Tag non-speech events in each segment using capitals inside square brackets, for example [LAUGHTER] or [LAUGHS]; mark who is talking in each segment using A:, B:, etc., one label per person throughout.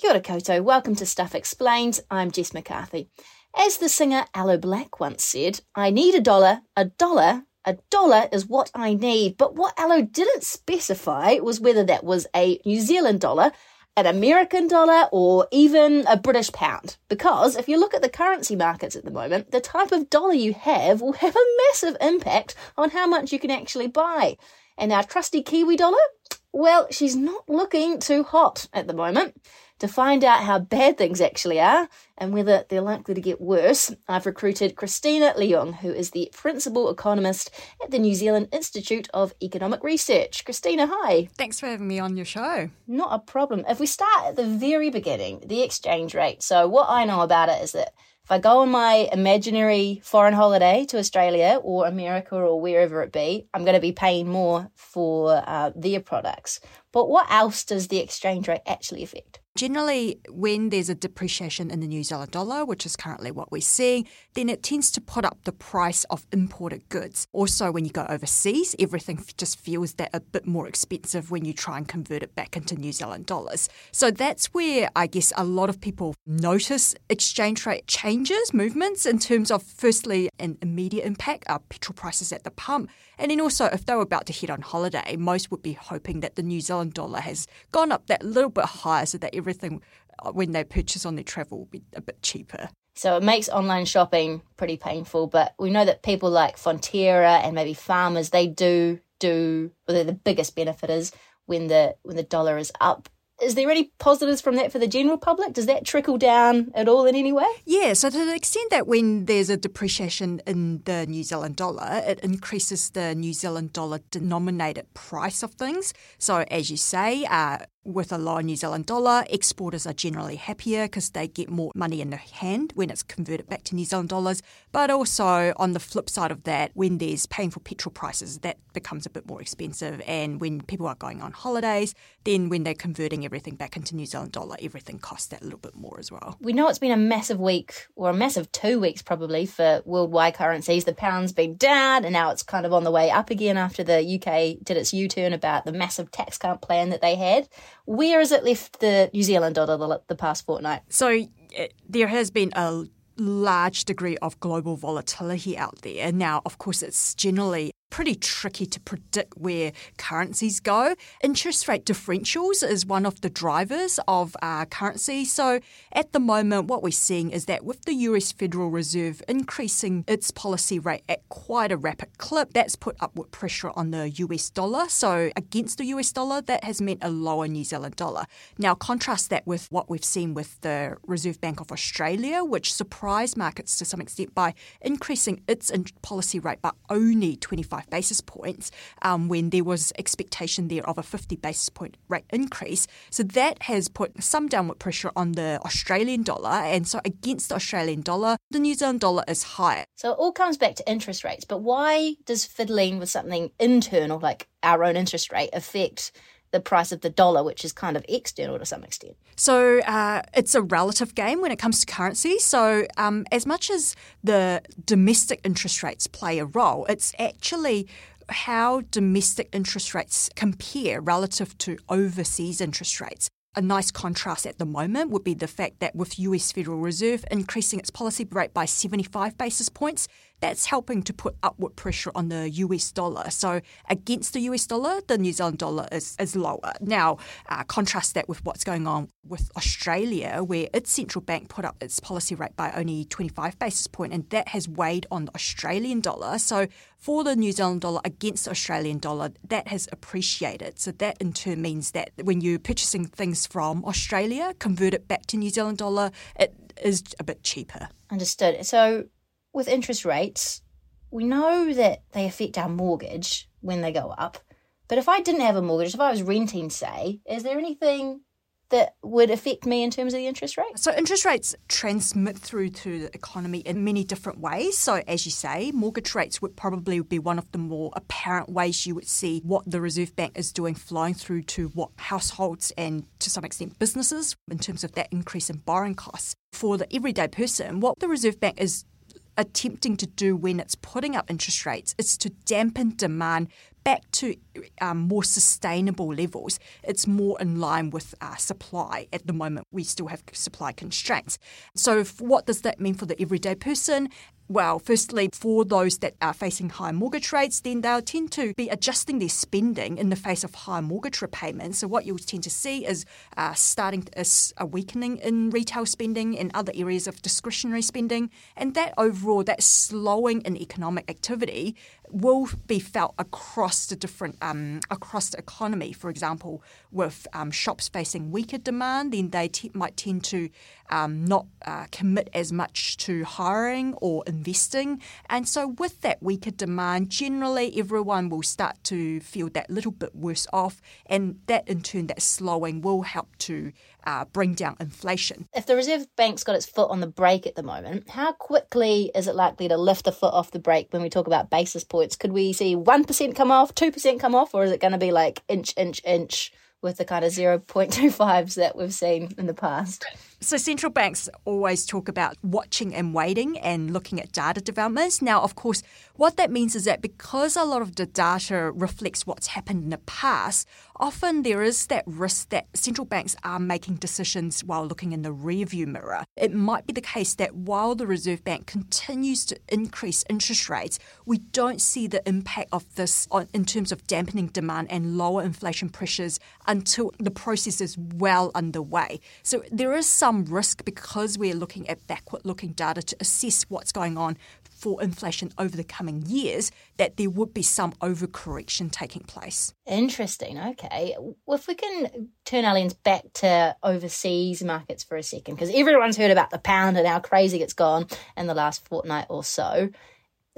A: Kia ora koutou, welcome to Stuff Explained. I'm Jess McCarthy. As the singer Aloe Blacc once said, I need a dollar, a dollar, a dollar is what I need. But what Aloe didn't specify was whether that was a New Zealand dollar, an American dollar, or even a British pound. Because if you look at the currency markets at the moment, the type of dollar you have will have a massive impact on how much you can actually buy. And our trusty Kiwi dollar? Well, she's not looking too hot at the moment. To find out how bad things actually are and whether they're likely to get worse, I've recruited Christina Leung, who is the principal economist at the New Zealand Institute of Economic Research. Christina, hi.
B: Thanks for having me on your show.
A: Not a problem. If we start at the very beginning, the exchange rate. So, what I know about it is that if I go on my imaginary foreign holiday to Australia or America or wherever it be, I'm going to be paying more for uh, their products. But what else does the exchange rate actually affect?
B: Generally, when there's a depreciation in the New Zealand dollar, which is currently what we're seeing, then it tends to put up the price of imported goods. Also, when you go overseas, everything just feels that a bit more expensive when you try and convert it back into New Zealand dollars. So that's where I guess a lot of people notice exchange rate changes, movements in terms of firstly an immediate impact, our petrol prices at the pump, and then also if they were about to head on holiday, most would be hoping that the New Zealand dollar has gone up that little bit higher so that everything uh, when they purchase on their travel will be a bit cheaper.
A: So it makes online shopping pretty painful, but we know that people like Fonterra and maybe farmers, they do do, well, they're the biggest benefiters when the when the dollar is up is there any positives from that for the general public? Does that trickle down at all in any way?
B: Yeah, so to the extent that when there's a depreciation in the New Zealand dollar, it increases the New Zealand dollar denominated price of things. So, as you say, uh, with a lower New Zealand dollar, exporters are generally happier because they get more money in their hand when it's converted back to New Zealand dollars. But also, on the flip side of that, when there's paying for petrol prices, that becomes a bit more expensive. And when people are going on holidays, then when they're converting everything back into New Zealand dollar, everything costs that little bit more as well.
A: We know it's been a massive week, or a massive two weeks probably, for worldwide currencies. The pound's been down, and now it's kind of on the way up again after the UK did its U turn about the massive tax cut plan that they had. Where has it left the New Zealand dollar the, the past fortnight?
B: So eh, there has been a large degree of global volatility out there. Now, of course, it's generally pretty tricky to predict where currencies go. Interest rate differentials is one of the drivers of uh, currency. So at the moment, what we're seeing is that with the US Federal Reserve increasing its policy rate at quite a rapid clip, that's put upward pressure on the US dollar. So against the US dollar, that has meant a lower New Zealand dollar. Now, contrast that with what we've seen with the Reserve Bank of Australia, which surprised markets to some extent by increasing its policy rate by only 25 25 basis points um, when there was expectation there of a 50 basis point rate increase. So that has put some downward pressure on the Australian dollar. And so against the Australian dollar, the New Zealand dollar is higher.
A: So it all comes back to interest rates. But why does fiddling with something internal, like our own interest rate, affect the price of the dollar, which is kind of external to some extent.
B: So uh, it's a relative game when it comes to currency. So um, as much as the domestic interest rates play a role, it's actually how domestic interest rates compare relative to overseas interest rates. A nice contrast at the moment would be the fact that with US Federal Reserve increasing its policy rate by 75 basis points, that's helping to put upward pressure on the US dollar. So against the US dollar, the New Zealand dollar is, is lower. Now, uh, contrast that with what's going on with Australia, where its central bank put up its policy rate by only 25 basis point, and that has weighed on the Australian dollar. So for the New Zealand dollar against the Australian dollar, that has appreciated. So that in turn means that when you're purchasing things from Australia, convert it back to New Zealand dollar, it is a bit cheaper.
A: Understood. So with interest rates, we know that they affect our mortgage when they go up. But if I didn't have a mortgage, if I was renting, say, is there anything that would affect me in terms of the interest rate?
B: So, interest rates transmit through to the economy in many different ways. So, as you say, mortgage rates would probably be one of the more apparent ways you would see what the Reserve Bank is doing flowing through to what households and to some extent businesses in terms of that increase in borrowing costs. For the everyday person, what the Reserve Bank is attempting to do when it's putting up interest rates is to dampen demand back to um, more sustainable levels. It's more in line with uh, supply. At the moment, we still have supply constraints. So, what does that mean for the everyday person? Well, firstly, for those that are facing high mortgage rates, then they'll tend to be adjusting their spending in the face of high mortgage repayments. So, what you'll tend to see is uh, starting is a weakening in retail spending and other areas of discretionary spending, and that overall, that slowing in economic activity will be felt across the different um, across the economy. For example, with um, shops facing weaker demand, then they t- might tend to um, not uh, commit as much to hiring or investing. And so, with that weaker demand, generally everyone will start to feel that little bit worse off, and that in turn, that slowing will help to uh, bring down inflation.
A: If the Reserve Bank's got its foot on the brake at the moment, how quickly is it likely to lift the foot off the brake when we talk about basis points? Could we see 1% come off, 2% come off, or is it going to be like inch, inch, inch with the kind of 0.25s that we've seen in the past?
B: So, central banks always talk about watching and waiting and looking at data developments. Now, of course, what that means is that because a lot of the data reflects what's happened in the past, often there is that risk that central banks are making decisions while looking in the rearview mirror. It might be the case that while the Reserve Bank continues to increase interest rates, we don't see the impact of this on, in terms of dampening demand and lower inflation pressures until the process is well underway. So, there is some some risk because we're looking at backward looking data to assess what's going on for inflation over the coming years, that there would be some overcorrection taking place.
A: Interesting. Okay. If we can turn our lens back to overseas markets for a second, because everyone's heard about the pound and how crazy it's gone in the last fortnight or so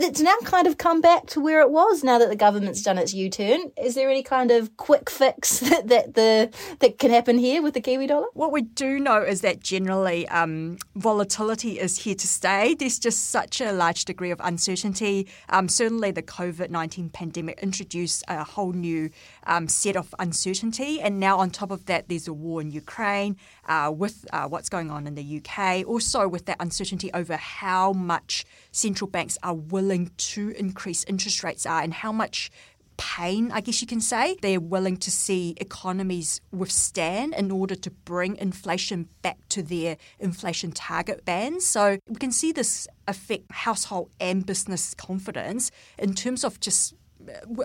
A: it's now kind of come back to where it was now that the government's done its U-turn. Is there any kind of quick fix [LAUGHS] that, that the that can happen here with the Kiwi dollar?
B: What we do know is that generally um, volatility is here to stay. There's just such a large degree of uncertainty. Um, certainly, the COVID nineteen pandemic introduced a whole new um, set of uncertainty, and now on top of that, there's a war in Ukraine uh, with uh, what's going on in the UK. Also, with that uncertainty over how much central banks are willing to increase interest rates are and how much pain, I guess you can say, they're willing to see economies withstand in order to bring inflation back to their inflation target bands. So we can see this affect household and business confidence in terms of just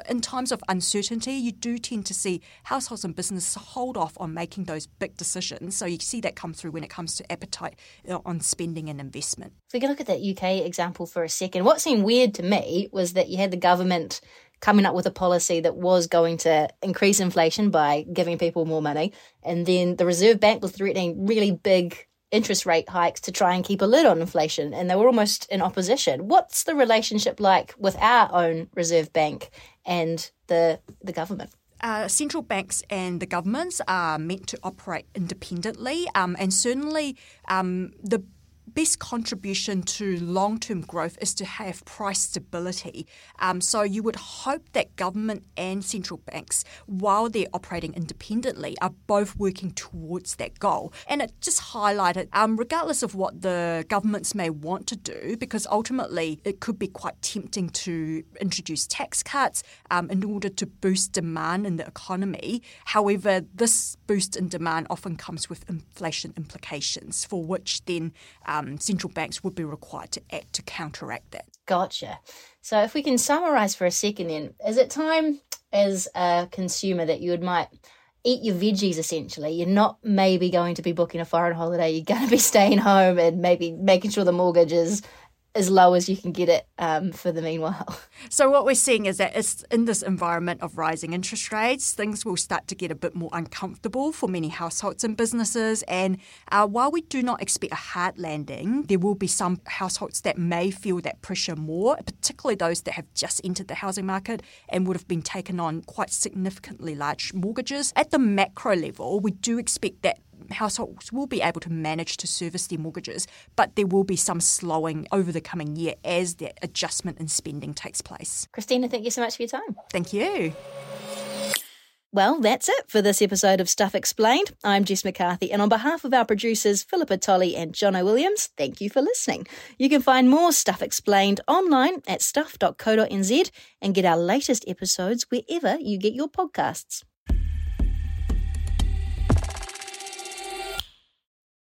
B: in times of uncertainty, you do tend to see households and businesses hold off on making those big decisions. So you see that come through when it comes to appetite uh, on spending and investment.
A: If we can look at that UK example for a second, what seemed weird to me was that you had the government coming up with a policy that was going to increase inflation by giving people more money. And then the Reserve Bank was threatening really big interest rate hikes to try and keep a lid on inflation, and they were almost in opposition. What's the relationship like with our own Reserve Bank and the the government?
B: Uh, central banks and the governments are meant to operate independently, um, and certainly um, the best contribution to long term growth is to have price stability. Um, so you would hope that government and central banks, while they're operating independently, are both working towards that goal. And it just highlighted, um, regardless of what the governments may want to do, because ultimately it could be quite tempting to introduce tax cuts um, in order to boost demand in the economy. However, this boost in demand often comes with inflation implications, for which then um, central banks would be required to act to counteract that.
A: Gotcha. So, if we can summarize for a second, then, is it time as a consumer that you would might eat your veggies essentially? You're not maybe going to be booking a foreign holiday, you're going to be [LAUGHS] staying home and maybe making sure the mortgage is as low as you can get it um, for the meanwhile. [LAUGHS]
B: So what we're seeing is that it's in this environment of rising interest rates, things will start to get a bit more uncomfortable for many households and businesses. And uh, while we do not expect a hard landing, there will be some households that may feel that pressure more, particularly those that have just entered the housing market and would have been taken on quite significantly large mortgages. At the macro level, we do expect that households will be able to manage to service their mortgages, but there will be some slowing over the coming year as that adjustment in spending takes place.
A: Christina, thank you so much for your time.
B: Thank you.
A: Well, that's it for this episode of Stuff Explained. I'm Jess McCarthy, and on behalf of our producers, Philippa Tolley and Jono Williams, thank you for listening. You can find more Stuff Explained online at stuff.co.nz and get our latest episodes wherever you get your podcasts.